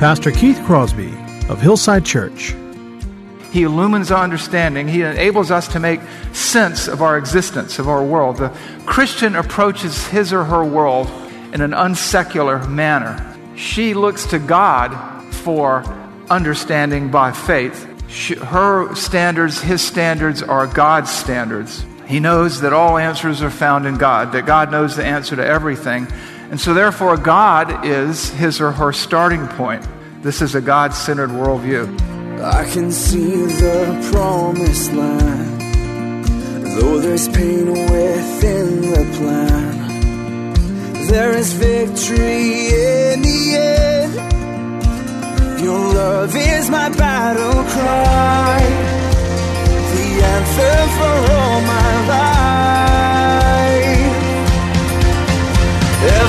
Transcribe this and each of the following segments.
Pastor Keith Crosby of Hillside Church. He illumines our understanding. He enables us to make sense of our existence, of our world. The Christian approaches his or her world in an unsecular manner. She looks to God for understanding by faith. She, her standards, his standards, are God's standards. He knows that all answers are found in God, that God knows the answer to everything. And so, therefore, God is his or her starting point. This is a God centered worldview. I can see the promised land, though there's pain within the plan. There is victory in the end. Your love is my battle cry, the answer for all my life.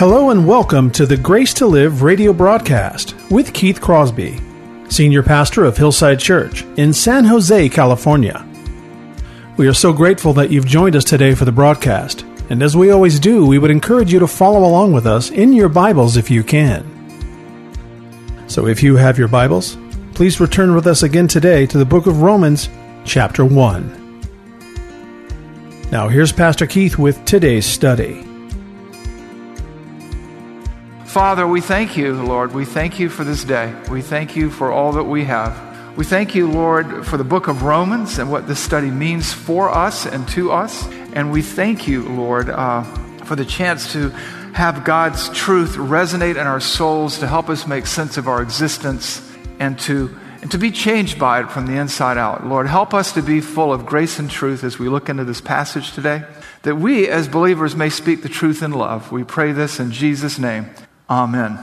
Hello and welcome to the Grace to Live radio broadcast with Keith Crosby, Senior Pastor of Hillside Church in San Jose, California. We are so grateful that you've joined us today for the broadcast, and as we always do, we would encourage you to follow along with us in your Bibles if you can. So if you have your Bibles, please return with us again today to the book of Romans, chapter 1. Now here's Pastor Keith with today's study. Father, we thank you, Lord. We thank you for this day. We thank you for all that we have. We thank you, Lord, for the book of Romans and what this study means for us and to us. And we thank you, Lord, uh, for the chance to have God's truth resonate in our souls to help us make sense of our existence and to, and to be changed by it from the inside out. Lord, help us to be full of grace and truth as we look into this passage today, that we as believers may speak the truth in love. We pray this in Jesus' name. Amen.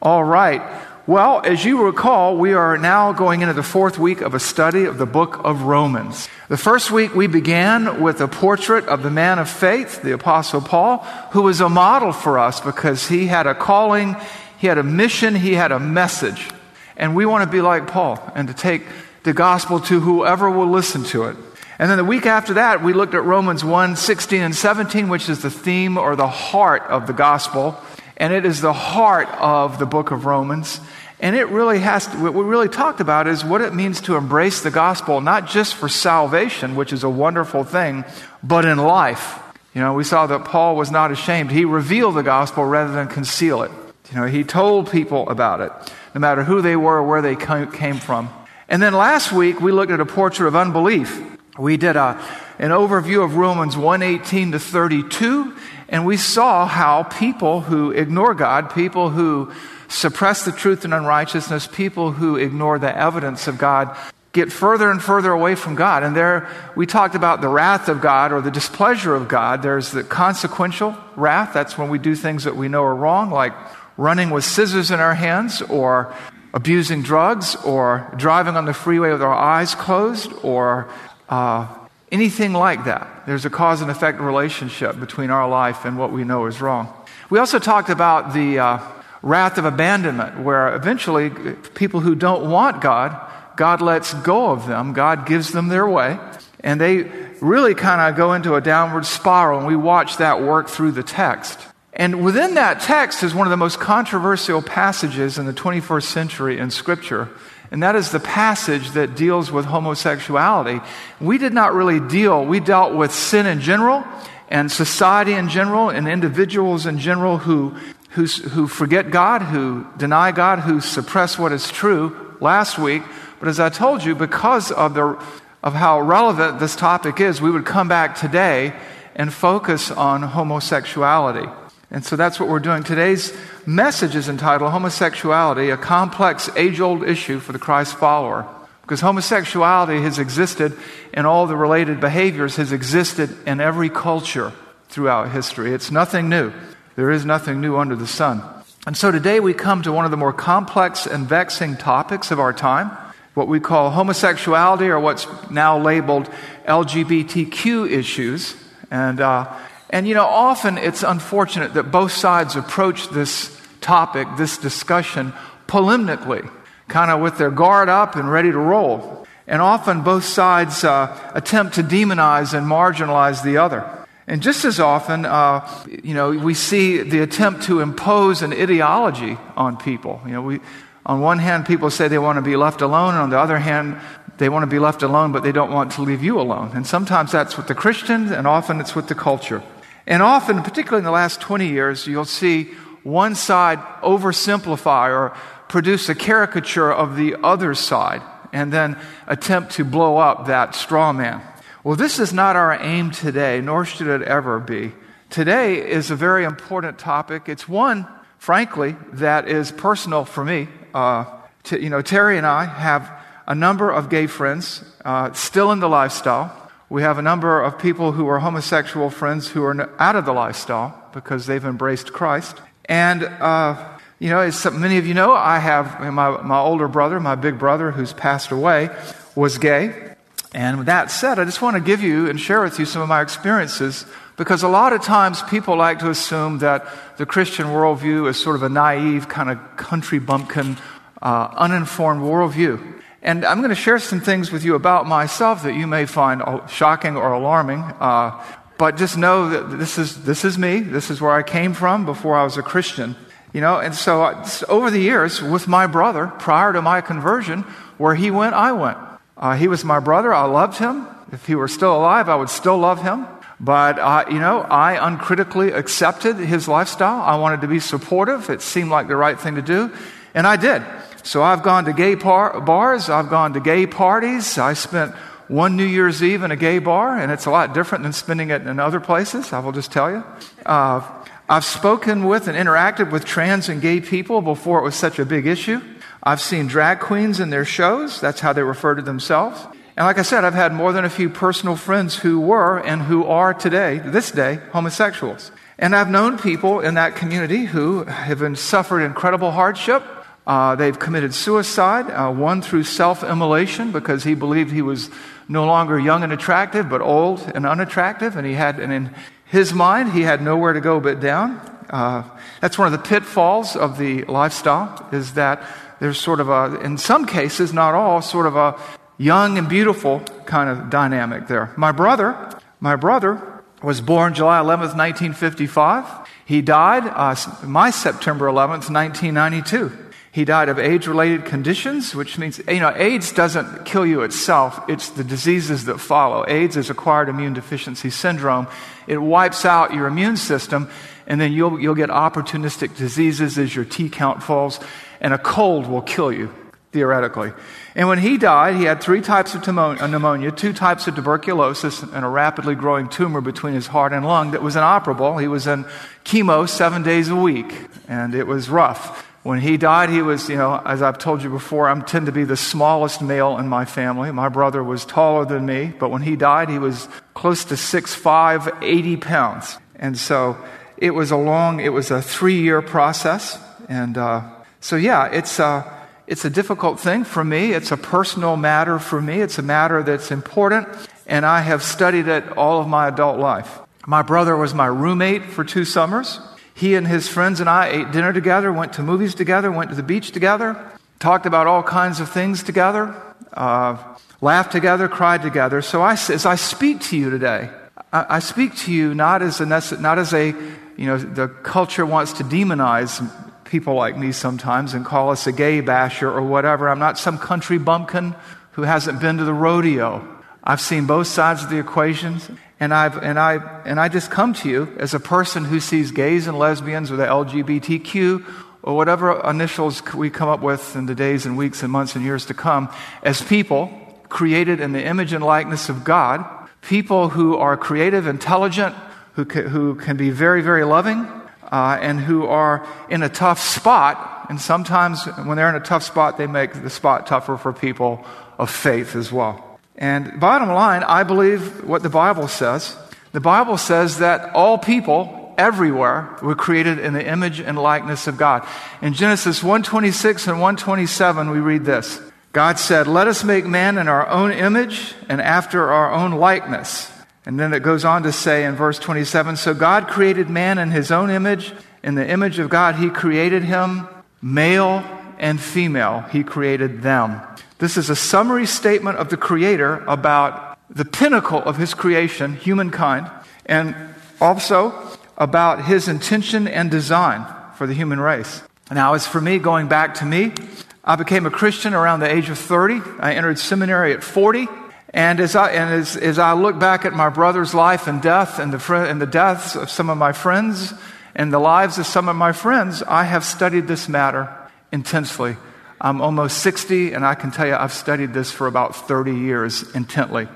All right. Well, as you recall, we are now going into the fourth week of a study of the book of Romans. The first week we began with a portrait of the man of faith, the Apostle Paul, who was a model for us because he had a calling, he had a mission, he had a message. And we want to be like Paul and to take the gospel to whoever will listen to it. And then the week after that, we looked at Romans 1 16 and 17, which is the theme or the heart of the gospel. And it is the heart of the book of Romans. And it really has to, what we really talked about is what it means to embrace the gospel, not just for salvation, which is a wonderful thing, but in life. You know, we saw that Paul was not ashamed. He revealed the gospel rather than conceal it. You know, he told people about it, no matter who they were, or where they came from. And then last week, we looked at a portrait of unbelief. We did a, an overview of Romans 118 to 32, and we saw how people who ignore God, people who suppress the truth and unrighteousness, people who ignore the evidence of God, get further and further away from God. And there, we talked about the wrath of God or the displeasure of God. There's the consequential wrath. That's when we do things that we know are wrong, like running with scissors in our hands or abusing drugs or driving on the freeway with our eyes closed or uh, anything like that. There's a cause and effect relationship between our life and what we know is wrong. We also talked about the uh, wrath of abandonment, where eventually people who don't want God, God lets go of them, God gives them their way, and they really kind of go into a downward spiral, and we watch that work through the text. And within that text is one of the most controversial passages in the 21st century in Scripture. And that is the passage that deals with homosexuality. We did not really deal, we dealt with sin in general and society in general and individuals in general who, who's, who forget God, who deny God, who suppress what is true last week. But as I told you, because of, the, of how relevant this topic is, we would come back today and focus on homosexuality. And so that's what we're doing. Today's message is entitled Homosexuality, a complex age old issue for the Christ follower. Because homosexuality has existed and all the related behaviors has existed in every culture throughout history. It's nothing new. There is nothing new under the sun. And so today we come to one of the more complex and vexing topics of our time, what we call homosexuality or what's now labeled LGBTQ issues. And, uh, and you know, often it's unfortunate that both sides approach this topic, this discussion, polemically, kind of with their guard up and ready to roll. And often both sides uh, attempt to demonize and marginalize the other. And just as often, uh, you know, we see the attempt to impose an ideology on people. You know, we, on one hand, people say they want to be left alone, and on the other hand, they want to be left alone, but they don't want to leave you alone. And sometimes that's with the Christians, and often it's with the culture. And often, particularly in the last 20 years, you'll see one side oversimplify or produce a caricature of the other side and then attempt to blow up that straw man. Well, this is not our aim today, nor should it ever be. Today is a very important topic. It's one, frankly, that is personal for me. Uh, you know, Terry and I have a number of gay friends uh, still in the lifestyle. We have a number of people who are homosexual friends who are out of the lifestyle because they've embraced Christ. And, uh, you know, as many of you know, I have my, my older brother, my big brother, who's passed away, was gay. And with that said, I just want to give you and share with you some of my experiences because a lot of times people like to assume that the Christian worldview is sort of a naive, kind of country bumpkin, uh, uninformed worldview. And I'm going to share some things with you about myself that you may find shocking or alarming. Uh, but just know that this is, this is me. This is where I came from before I was a Christian. You know, and so uh, over the years with my brother, prior to my conversion, where he went, I went. Uh, he was my brother. I loved him. If he were still alive, I would still love him. But, uh, you know, I uncritically accepted his lifestyle. I wanted to be supportive. It seemed like the right thing to do. And I did. So I've gone to gay par- bars. I've gone to gay parties. I spent one New Year's Eve in a gay bar, and it's a lot different than spending it in other places, I will just tell you. Uh, I've spoken with and interacted with trans and gay people before it was such a big issue. I've seen drag queens in their shows. That's how they refer to themselves. And like I said, I've had more than a few personal friends who were and who are today, this day, homosexuals. And I've known people in that community who have been, suffered incredible hardship. Uh, they've committed suicide, uh, one through self immolation because he believed he was no longer young and attractive, but old and unattractive. And he had, and in his mind, he had nowhere to go but down. Uh, that's one of the pitfalls of the lifestyle, is that there's sort of a, in some cases, not all, sort of a young and beautiful kind of dynamic there. My brother, my brother was born July 11th, 1955. He died uh, my September 11th, 1992. He died of AIDS related conditions, which means, you know, AIDS doesn't kill you itself, it's the diseases that follow. AIDS is acquired immune deficiency syndrome. It wipes out your immune system, and then you'll, you'll get opportunistic diseases as your T count falls and a cold will kill you, theoretically. And when he died, he had three types of uh, pneumonia, two types of tuberculosis, and a rapidly growing tumor between his heart and lung that was inoperable. He was in chemo seven days a week, and it was rough. When he died, he was, you know, as I've told you before, I tend to be the smallest male in my family. My brother was taller than me, but when he died, he was close to 6'5, 80 pounds. And so it was a long, it was a three year process. And, uh, so, yeah, it's a, it's a difficult thing for me. It's a personal matter for me. It's a matter that's important, and I have studied it all of my adult life. My brother was my roommate for two summers. He and his friends and I ate dinner together, went to movies together, went to the beach together, talked about all kinds of things together, uh, laughed together, cried together. So I, as I speak to you today, I, I speak to you not as a, not as a, you know, the culture wants to demonize people like me sometimes and call us a gay basher or whatever. I'm not some country bumpkin who hasn't been to the rodeo. I've seen both sides of the equations, and, I've, and, I, and I just come to you as a person who sees gays and lesbians or the LGBTQ or whatever initials we come up with in the days and weeks and months and years to come as people created in the image and likeness of God, people who are creative, intelligent, who, ca- who can be very, very loving, uh, and who are in a tough spot. And sometimes when they're in a tough spot, they make the spot tougher for people of faith as well. And bottom line, I believe what the Bible says. The Bible says that all people everywhere were created in the image and likeness of God. In Genesis 126 and 127 we read this. God said, "Let us make man in our own image and after our own likeness." And then it goes on to say in verse 27, "So God created man in his own image, in the image of God he created him, male and female he created them." This is a summary statement of the Creator about the pinnacle of His creation, humankind, and also about His intention and design for the human race. Now, as for me, going back to me, I became a Christian around the age of 30. I entered seminary at 40. And as I, and as, as I look back at my brother's life and death and the, fr- and the deaths of some of my friends and the lives of some of my friends, I have studied this matter intensely. I'm almost 60, and I can tell you I've studied this for about 30 years intently.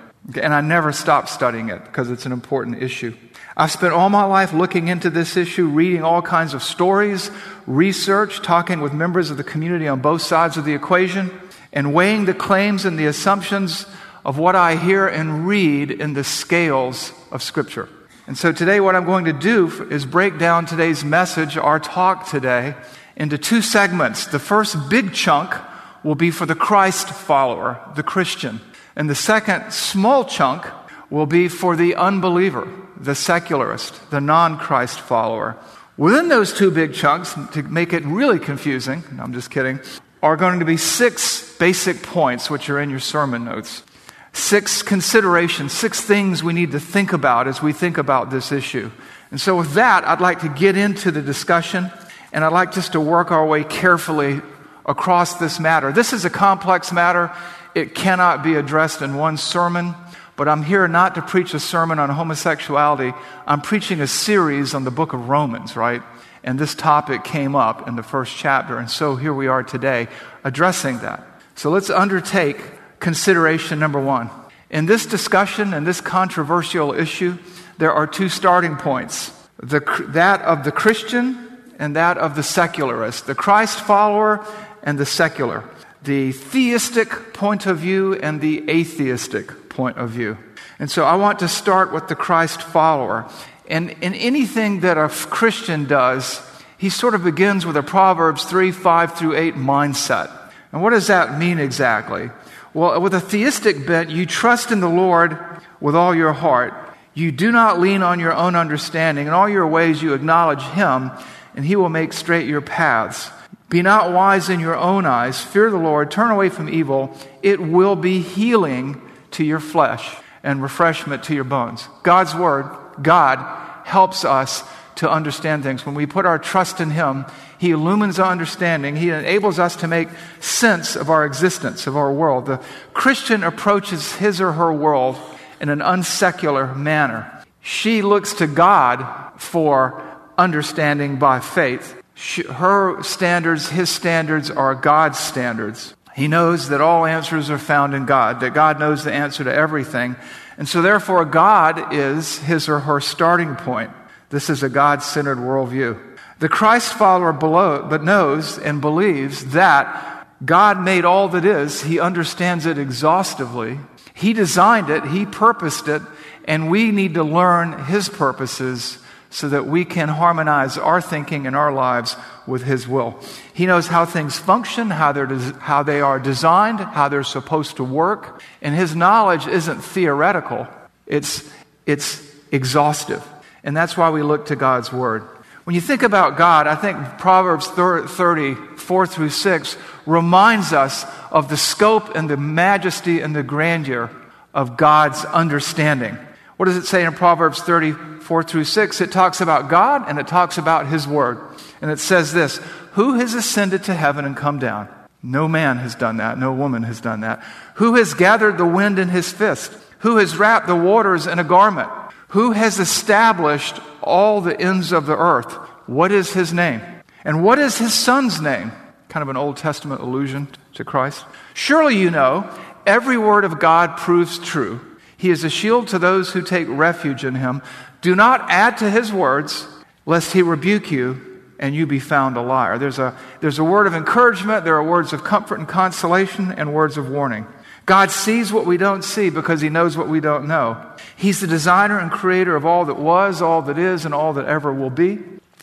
And I never stop studying it because it's an important issue. I've spent all my life looking into this issue, reading all kinds of stories, research, talking with members of the community on both sides of the equation, and weighing the claims and the assumptions of what I hear and read in the scales of Scripture. And so today, what I'm going to do is break down today's message, our talk today, into two segments. The first big chunk will be for the Christ follower, the Christian. And the second small chunk will be for the unbeliever, the secularist, the non Christ follower. Within those two big chunks, to make it really confusing, I'm just kidding, are going to be six basic points which are in your sermon notes. Six considerations, six things we need to think about as we think about this issue. And so, with that, I'd like to get into the discussion. And I'd like just to work our way carefully across this matter. This is a complex matter. It cannot be addressed in one sermon, but I'm here not to preach a sermon on homosexuality. I'm preaching a series on the book of Romans, right? And this topic came up in the first chapter. And so here we are today addressing that. So let's undertake consideration number one. In this discussion and this controversial issue, there are two starting points the, that of the Christian and that of the secularist, the Christ follower and the secular, the theistic point of view and the atheistic point of view. And so I want to start with the Christ follower. And in anything that a Christian does, he sort of begins with a Proverbs 3 5 through 8 mindset. And what does that mean exactly? Well, with a theistic bent, you trust in the Lord with all your heart. You do not lean on your own understanding. In all your ways, you acknowledge Him, and he will make straight your paths. Be not wise in your own eyes. Fear the Lord. Turn away from evil. It will be healing to your flesh and refreshment to your bones. God's word, God, helps us to understand things. When we put our trust in Him, He illumines our understanding. He enables us to make sense of our existence, of our world. The Christian approaches his or her world in an unsecular manner. She looks to God for understanding by faith. Her standards, his standards, are God's standards. He knows that all answers are found in God, that God knows the answer to everything. And so, therefore, God is his or her starting point. This is a God centered worldview. The Christ follower below, but knows and believes that God made all that is. He understands it exhaustively. He designed it, He purposed it, and we need to learn His purposes so that we can harmonize our thinking and our lives with His will. He knows how things function, how, they're des- how they are designed, how they're supposed to work. And His knowledge isn't theoretical, it's, it's exhaustive. And that's why we look to God's Word. When you think about God, I think Proverbs 30, 4 through 6, reminds us of the scope and the majesty and the grandeur of God's understanding. What does it say in Proverbs 30, 4 through 6, it talks about God and it talks about His Word. And it says this Who has ascended to heaven and come down? No man has done that. No woman has done that. Who has gathered the wind in his fist? Who has wrapped the waters in a garment? Who has established all the ends of the earth? What is his name? And what is his son's name? Kind of an Old Testament allusion to Christ. Surely you know, every word of God proves true. He is a shield to those who take refuge in him. Do not add to his words, lest he rebuke you and you be found a liar. There's a, there's a word of encouragement, there are words of comfort and consolation, and words of warning. God sees what we don't see because he knows what we don't know. He's the designer and creator of all that was, all that is, and all that ever will be.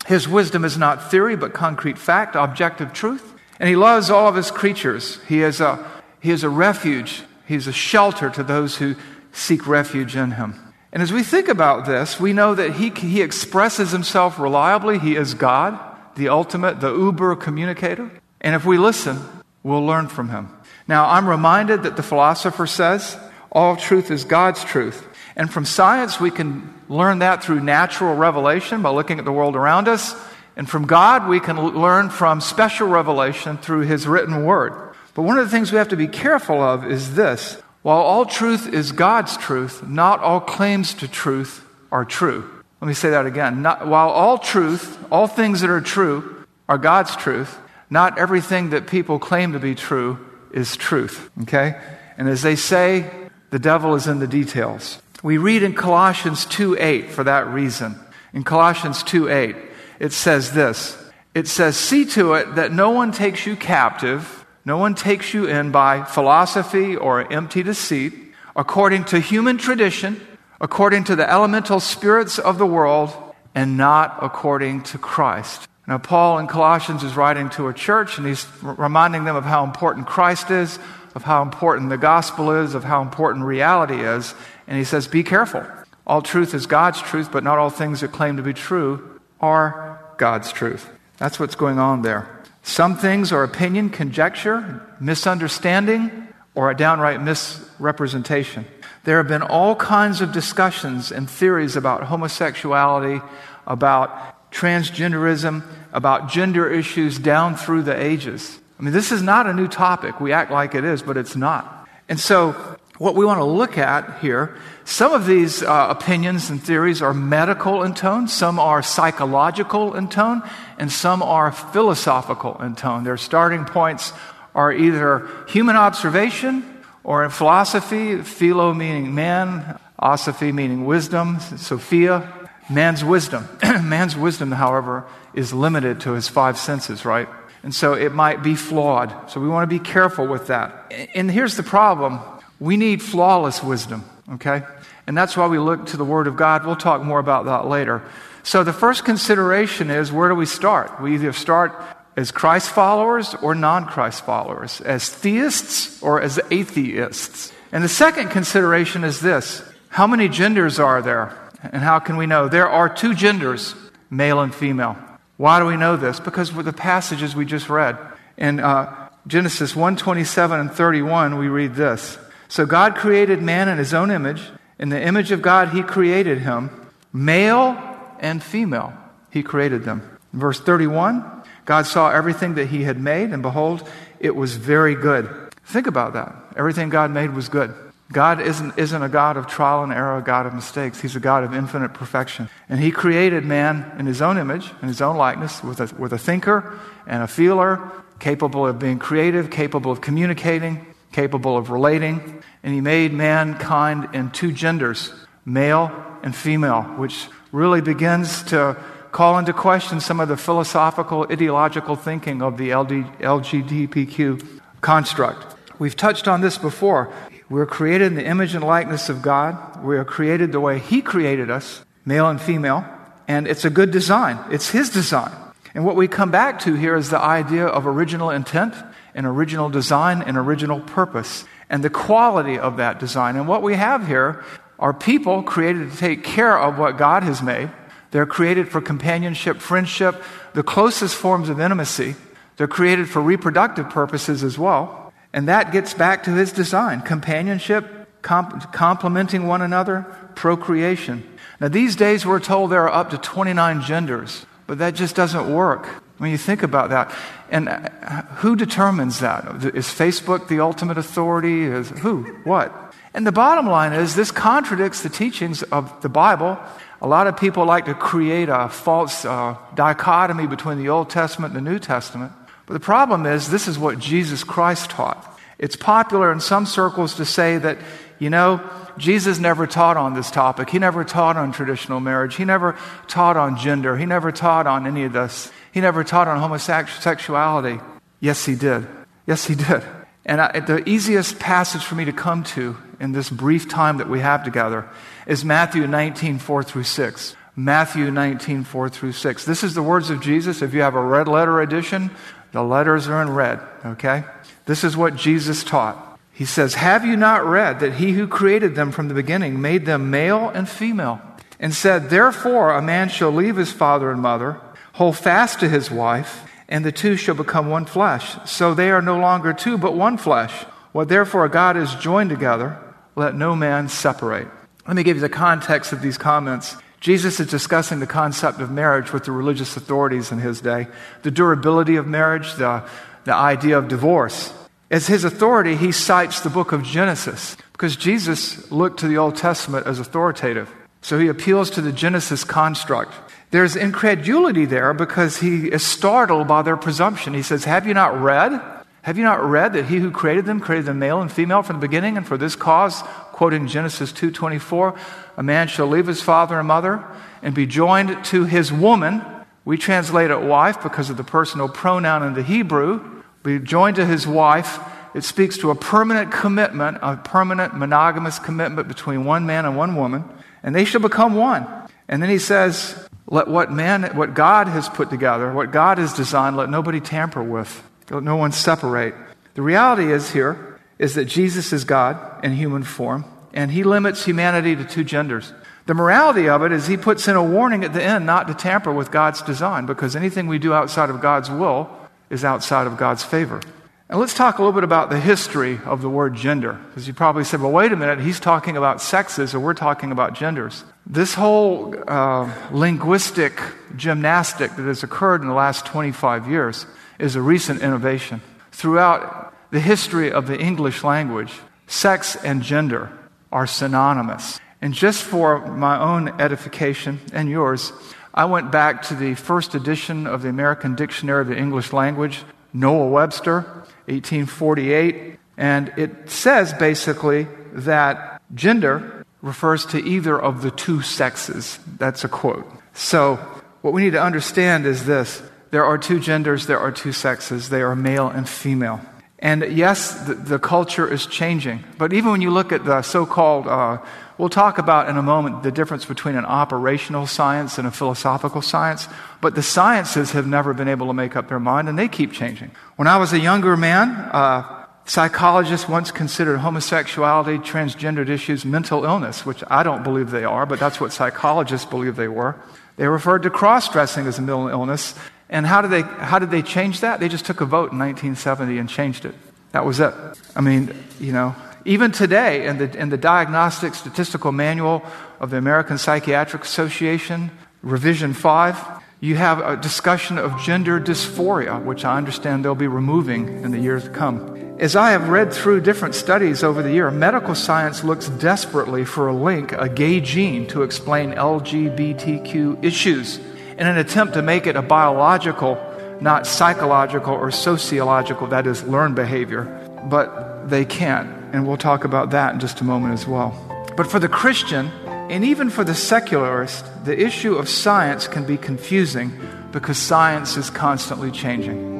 His wisdom is not theory, but concrete fact, objective truth. And he loves all of his creatures. He is a, he is a refuge, he's a shelter to those who seek refuge in him. And as we think about this, we know that he, he expresses himself reliably. He is God, the ultimate, the uber communicator. And if we listen, we'll learn from him. Now, I'm reminded that the philosopher says all truth is God's truth. And from science, we can learn that through natural revelation by looking at the world around us. And from God, we can learn from special revelation through his written word. But one of the things we have to be careful of is this while all truth is God's truth, not all claims to truth are true. Let me say that again. Not, while all truth, all things that are true, are God's truth, not everything that people claim to be true is truth. Okay? And as they say, the devil is in the details. We read in Colossians 2 8 for that reason. In Colossians 2 8, it says this It says, See to it that no one takes you captive no one takes you in by philosophy or empty deceit, according to human tradition, according to the elemental spirits of the world, and not according to Christ. Now, Paul in Colossians is writing to a church, and he's reminding them of how important Christ is, of how important the gospel is, of how important reality is. And he says, Be careful. All truth is God's truth, but not all things that claim to be true are God's truth. That's what's going on there. Some things are opinion, conjecture, misunderstanding, or a downright misrepresentation. There have been all kinds of discussions and theories about homosexuality, about transgenderism, about gender issues down through the ages. I mean, this is not a new topic. We act like it is, but it's not. And so, what we want to look at here, some of these uh, opinions and theories are medical in tone, some are psychological in tone, and some are philosophical in tone. Their starting points are either human observation or in philosophy, philo meaning man, osophy meaning wisdom, Sophia, man's wisdom. man's wisdom, however, is limited to his five senses, right? And so it might be flawed. So we want to be careful with that. And here's the problem we need flawless wisdom, okay? And that's why we look to the Word of God. We'll talk more about that later. So the first consideration is where do we start? We either start as Christ followers or non Christ followers, as theists or as atheists. And the second consideration is this how many genders are there? And how can we know? There are two genders, male and female. Why do we know this? Because with the passages we just read. In uh, Genesis 127 and 31, we read this so God created man in his own image. In the image of God, he created him. Male and female, he created them. In verse 31, God saw everything that he had made, and behold, it was very good. Think about that. Everything God made was good. God isn't, isn't a God of trial and error, a God of mistakes. He's a God of infinite perfection. And He created man in His own image, in His own likeness, with a, with a thinker and a feeler, capable of being creative, capable of communicating, capable of relating. And he made mankind in two genders, male and female, which really begins to call into question some of the philosophical, ideological thinking of the LD, LGBTQ construct. We've touched on this before. We're created in the image and likeness of God. We are created the way He created us, male and female. And it's a good design. It's His design. And what we come back to here is the idea of original intent an original design and original purpose and the quality of that design. And what we have here are people created to take care of what God has made. They're created for companionship, friendship, the closest forms of intimacy. They're created for reproductive purposes as well. And that gets back to his design companionship, comp- complementing one another, procreation. Now, these days we're told there are up to 29 genders, but that just doesn't work. When you think about that, and uh, who determines that? Is Facebook the ultimate authority? Is who? What? And the bottom line is this contradicts the teachings of the Bible. A lot of people like to create a false uh, dichotomy between the Old Testament and the New Testament. But the problem is, this is what Jesus Christ taught. It's popular in some circles to say that, you know, Jesus never taught on this topic. He never taught on traditional marriage. He never taught on gender. He never taught on any of this. He never taught on homosexuality. Yes, he did. Yes, he did. And I, the easiest passage for me to come to in this brief time that we have together is Matthew 19, 4 through 6. Matthew 19, 4 through 6. This is the words of Jesus. If you have a red letter edition, the letters are in red, okay? This is what Jesus taught. He says, Have you not read that he who created them from the beginning made them male and female? And said, Therefore a man shall leave his father and mother, hold fast to his wife, and the two shall become one flesh. So they are no longer two, but one flesh. What therefore God has joined together, let no man separate. Let me give you the context of these comments. Jesus is discussing the concept of marriage with the religious authorities in his day, the durability of marriage, the, the idea of divorce. As his authority, he cites the book of Genesis because Jesus looked to the Old Testament as authoritative. So he appeals to the Genesis construct. There's incredulity there because he is startled by their presumption. He says, Have you not read? Have you not read that he who created them created them male and female from the beginning? And for this cause, quoting Genesis 2:24, a man shall leave his father and mother and be joined to his woman. We translate it wife because of the personal pronoun in the Hebrew. Be joined to his wife. It speaks to a permanent commitment, a permanent monogamous commitment between one man and one woman, and they shall become one. And then he says, let what man, what God has put together, what God has designed, let nobody tamper with. Let no one separate. The reality is here is that Jesus is God in human form, and he limits humanity to two genders. The morality of it is he puts in a warning at the end not to tamper with God's design, because anything we do outside of God's will is outside of God's favor. And let's talk a little bit about the history of the word gender. Because you probably said, well, wait a minute, he's talking about sexes or we're talking about genders. This whole uh, linguistic gymnastic that has occurred in the last 25 years is a recent innovation. Throughout the history of the English language, sex and gender are synonymous. And just for my own edification and yours, I went back to the first edition of the American Dictionary of the English Language, Noah Webster, 1848. And it says basically that gender refers to either of the two sexes. That's a quote. So, what we need to understand is this there are two genders, there are two sexes, they are male and female. And yes, the, the culture is changing. But even when you look at the so called, uh, we'll talk about in a moment the difference between an operational science and a philosophical science. But the sciences have never been able to make up their mind, and they keep changing. When I was a younger man, uh, psychologists once considered homosexuality, transgendered issues mental illness, which I don't believe they are, but that's what psychologists believe they were. They referred to cross dressing as a mental illness. And how did, they, how did they change that? They just took a vote in 1970 and changed it. That was it. I mean, you know, even today in the, in the Diagnostic Statistical Manual of the American Psychiatric Association, Revision 5, you have a discussion of gender dysphoria, which I understand they'll be removing in the years to come. As I have read through different studies over the year, medical science looks desperately for a link, a gay gene, to explain LGBTQ issues in an attempt to make it a biological, not psychological or sociological, that is, learned behavior. But they can't, and we'll talk about that in just a moment as well. But for the Christian, and even for the secularist, the issue of science can be confusing because science is constantly changing.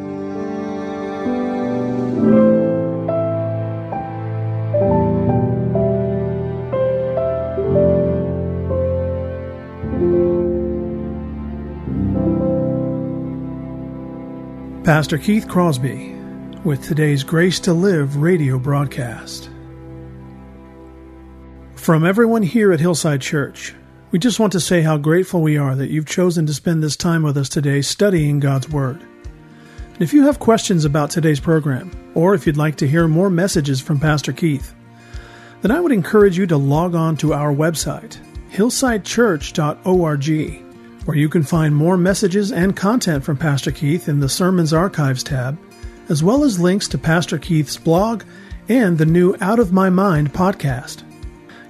Pastor Keith Crosby with today's Grace to Live radio broadcast. From everyone here at Hillside Church, we just want to say how grateful we are that you've chosen to spend this time with us today studying God's Word. And if you have questions about today's program, or if you'd like to hear more messages from Pastor Keith, then I would encourage you to log on to our website, hillsidechurch.org, where you can find more messages and content from Pastor Keith in the Sermons Archives tab, as well as links to Pastor Keith's blog and the new Out of My Mind podcast.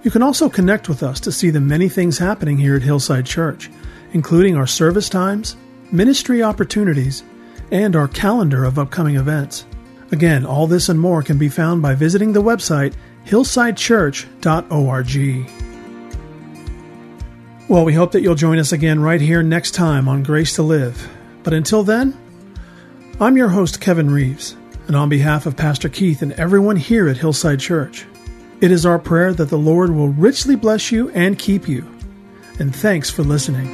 You can also connect with us to see the many things happening here at Hillside Church, including our service times, ministry opportunities, and our calendar of upcoming events. Again, all this and more can be found by visiting the website hillsidechurch.org. Well, we hope that you'll join us again right here next time on Grace to Live. But until then, I'm your host, Kevin Reeves, and on behalf of Pastor Keith and everyone here at Hillside Church, it is our prayer that the Lord will richly bless you and keep you. And thanks for listening.